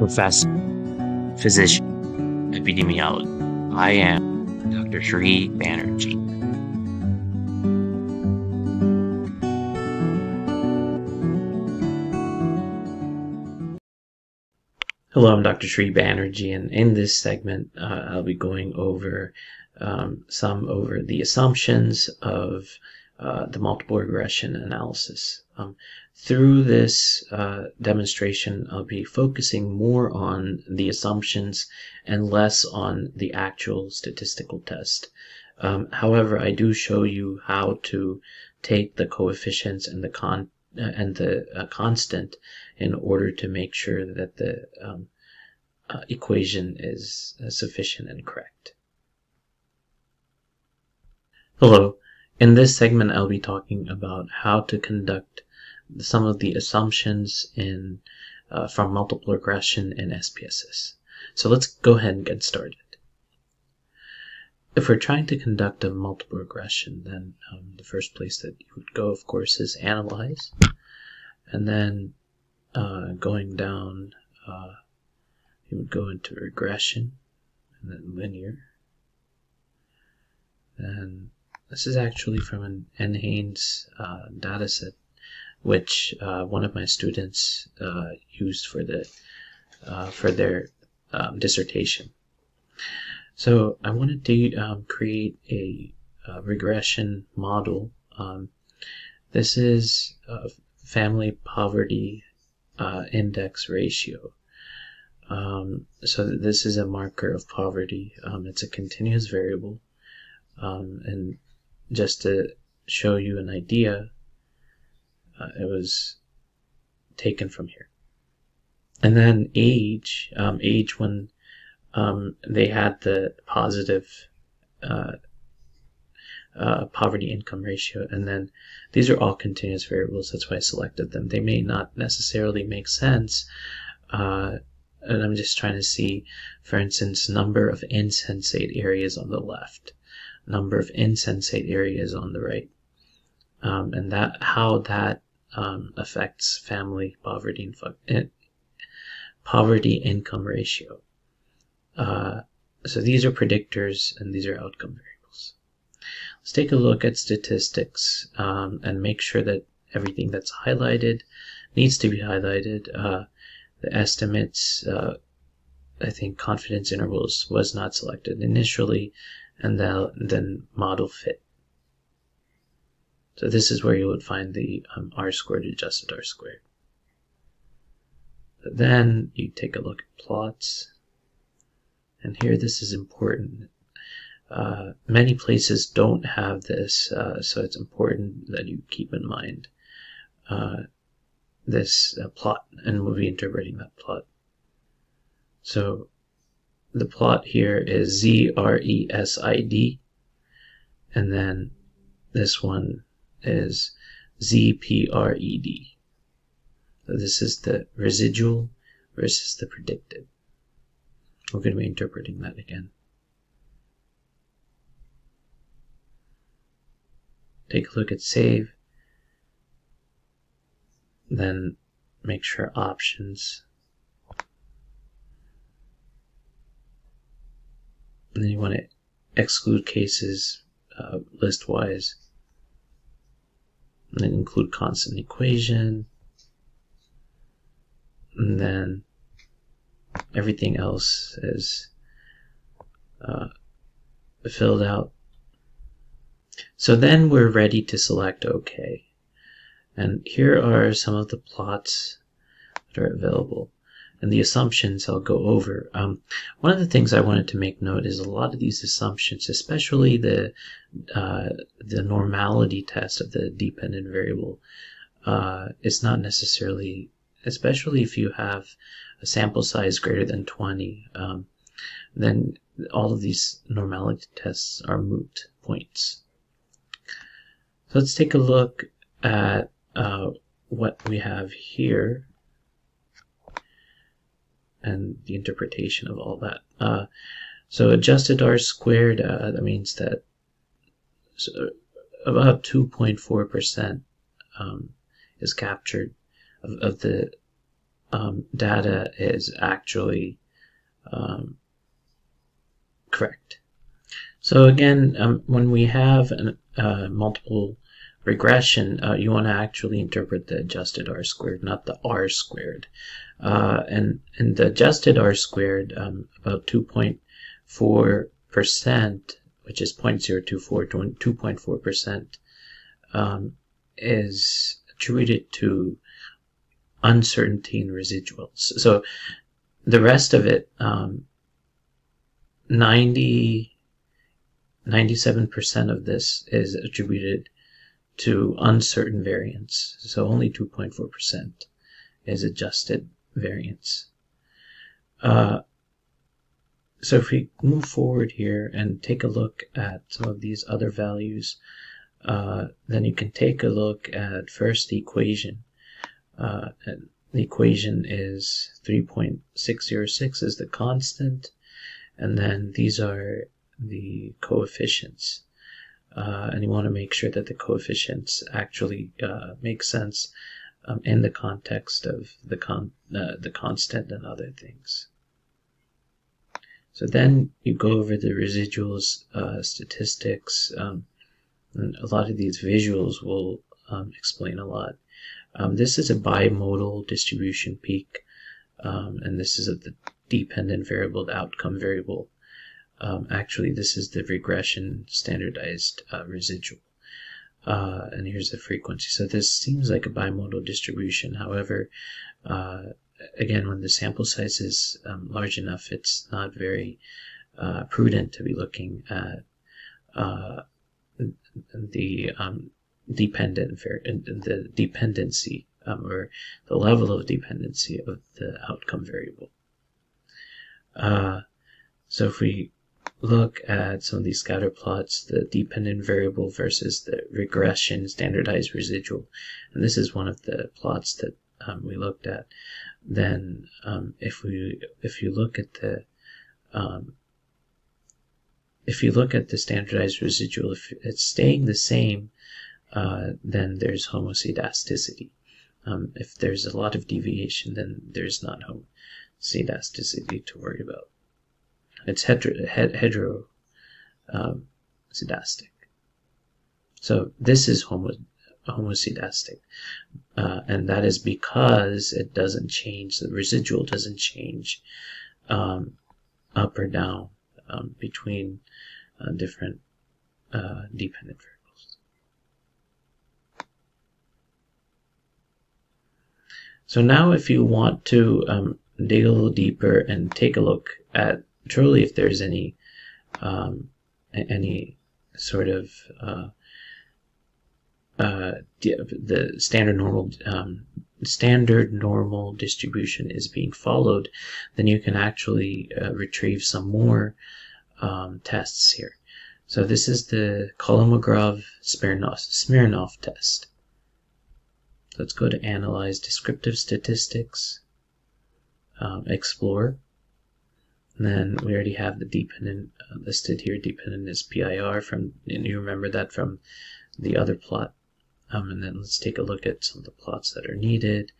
professor, physician, epidemiologist. I am Dr. Sri Banerjee. Hello, I'm Dr. Sri Banerjee, and in this segment, uh, I'll be going over um, some over the assumptions of uh, the multiple regression analysis. Um, through this uh, demonstration, I'll be focusing more on the assumptions and less on the actual statistical test. Um, however, I do show you how to take the coefficients and the con uh, and the uh, constant in order to make sure that the um, uh, equation is sufficient and correct. Hello. In this segment, I'll be talking about how to conduct some of the assumptions in uh, from multiple regression in SPSS. So let's go ahead and get started. If we're trying to conduct a multiple regression, then um, the first place that you would go, of course, is analyze. And then uh, going down, uh, you would go into regression and then linear. And this is actually from an NHANES uh, dataset, which uh, one of my students uh, used for the uh, for their um, dissertation. So I wanted to um, create a, a, regression model. Um, this is a family poverty uh, index ratio. Um, so this is a marker of poverty. Um, it's a continuous variable, um, and just to show you an idea, uh, it was taken from here. And then age, um, age when um, they had the positive uh, uh, poverty income ratio, and then these are all continuous variables. That's why I selected them. They may not necessarily make sense, uh, and I'm just trying to see, for instance, number of insensate areas on the left number of insensate areas on the right, um, and that how that um, affects family poverty and poverty income ratio. Uh, so these are predictors and these are outcome variables. Let's take a look at statistics um, and make sure that everything that's highlighted needs to be highlighted. Uh, the estimates, uh, I think confidence intervals was not selected initially and then model fit. So this is where you would find the um, R squared adjusted R squared. But then you take a look at plots. And here this is important. Uh, many places don't have this, uh, so it's important that you keep in mind uh, this uh, plot, and we'll be interpreting that plot. So the plot here is Z-R-E-S-I-D. And then this one is Z-P-R-E-D. So this is the residual versus the predicted. We're going to be interpreting that again. Take a look at save. Then make sure options and then you want to exclude cases uh, list-wise, and then include constant equation, and then everything else is uh, filled out. So then we're ready to select OK. And here are some of the plots that are available and the assumptions I'll go over. Um, one of the things I wanted to make note is a lot of these assumptions, especially the uh, the normality test of the dependent variable, uh, is not necessarily, especially if you have a sample size greater than 20, um, then all of these normality tests are moot points. So let's take a look at uh, what we have here and the interpretation of all that. Uh, so adjusted R squared, uh, that means that so about 2.4% um, is captured of, of the um, data is actually um, correct. So again, um, when we have an, uh, multiple regression, uh, you want to actually interpret the adjusted r squared, not the r squared. Uh, and, and the adjusted r squared, um, about 2.4%, which is 0.024 to 2.4%, um, is attributed to uncertainty in residuals. So the rest of it, um, 90, 97% of this is attributed to uncertain variance. So only 2.4% is adjusted variance. Uh, so if we move forward here and take a look at some of these other values, uh, then you can take a look at first the equation. Uh, the equation is 3.606 is the constant, and then these are the coefficients. Uh, and you want to make sure that the coefficients actually uh, make sense um, in the context of the con uh, the constant and other things. So then you go over the residuals uh, statistics. Um, and a lot of these visuals will um, explain a lot. Um, this is a bimodal distribution peak, um, and this is a, the dependent variable, the outcome variable. Um, actually, this is the regression standardized uh, residual. Uh, and here's the frequency. So this seems like a bimodal distribution. However, uh, again, when the sample size is um, large enough, it's not very uh, prudent to be looking at uh, the um, dependent the dependency um, or the level of dependency of the outcome variable. Uh, so if we look at some of these scatter plots, the dependent variable versus the regression standardized residual, and this is one of the plots that um, we looked at. Then, um, if we if you look at the um, if you look at the standardized residual, if it's staying the same, uh, then there's homoscedasticity. Um, if there's a lot of deviation, then there's not homoscedasticity to worry about. It's hetero, hetero um, So this is homo, homoscedastic. Uh, and that is because it doesn't change, the residual doesn't change um, up or down um, between uh, different uh, dependent variables. So now if you want to um, dig a little deeper and take a look at truly if there's any um, any sort of uh, uh, the standard normal um, standard normal distribution is being followed, then you can actually uh, retrieve some more um, tests here. So this is the Kolmogorov-Smirnov test. Let's go to Analyze Descriptive Statistics, um, Explore, and then we already have the dependent uh, listed here. Dependent is PIR from, and you remember that from the other plot. Um, and then let's take a look at some of the plots that are needed.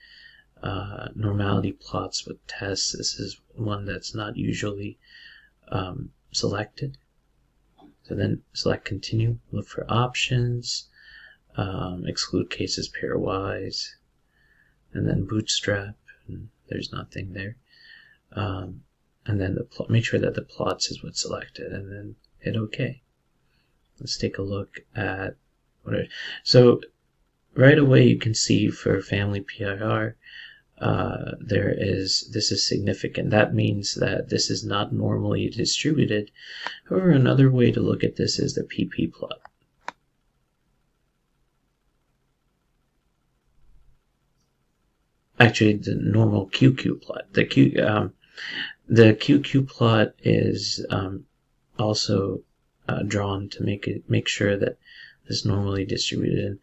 Uh, normality plots with tests. This is one that's not usually um, selected. So then select continue, look for options, um, exclude cases pairwise, and then bootstrap, and there's nothing there. Um, and then the plot, make sure that the plots is what's selected, and then hit OK. Let's take a look at what are, so right away you can see for family PIR, uh, there is this is significant. That means that this is not normally distributed. However, another way to look at this is the PP plot. Actually, the normal QQ plot. The Q um, the QQ plot is um, also uh, drawn to make it make sure that it's normally distributed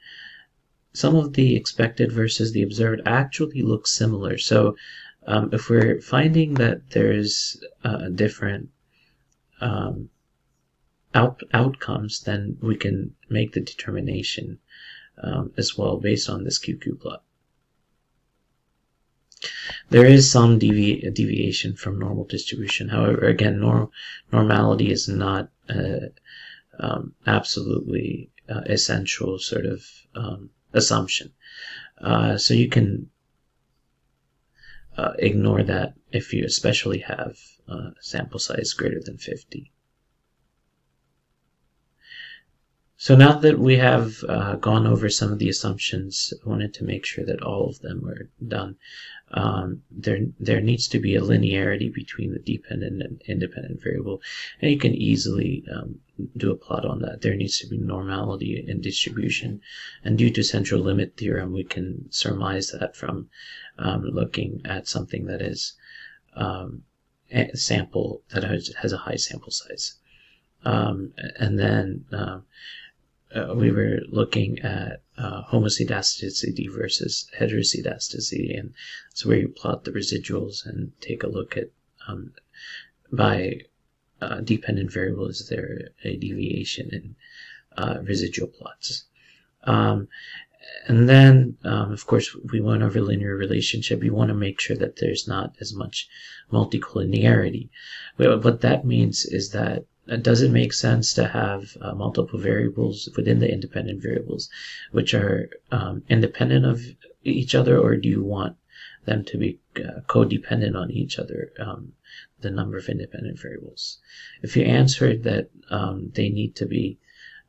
some of the expected versus the observed actually look similar. So um, if we're finding that there's uh, different um, out outcomes, then we can make the determination um, as well based on this QQ plot. There is some devi- deviation from normal distribution. However, again, norm- normality is not uh, um, absolutely uh, essential sort of um, assumption. Uh, so you can uh, ignore that if you especially have uh, sample size greater than 50. So now that we have uh, gone over some of the assumptions, I wanted to make sure that all of them were done. Um, there, there needs to be a linearity between the dependent and independent variable, and you can easily um, do a plot on that. There needs to be normality in distribution, and due to central limit theorem, we can surmise that from um, looking at something that is um, a sample that has, has a high sample size. Um, and then uh, uh, we were looking at uh, homoscedasticity versus heteroscedasticity, and so where you plot the residuals and take a look at um, by uh, dependent variable is there a deviation in uh, residual plots. Um, and then, um, of course, we want a linear relationship. We want to make sure that there's not as much multicollinearity. What that means is that does it make sense to have uh, multiple variables within the independent variables, which are um, independent of each other, or do you want them to be uh, codependent on each other, um, the number of independent variables? If you answered that um, they need to be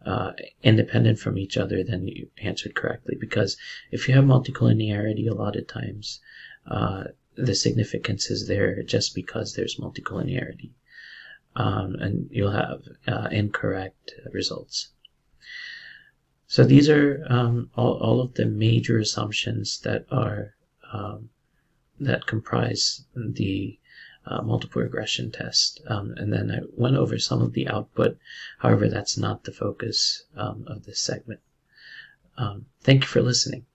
uh, independent from each other, then you answered correctly. Because if you have multicollinearity, a lot of times uh, the significance is there just because there's multicollinearity um, and you'll have uh, incorrect results. So these are um, all, all of the major assumptions that are um, that comprise the uh, multiple regression test. Um, and then I went over some of the output. However, that's not the focus um, of this segment. Um, thank you for listening.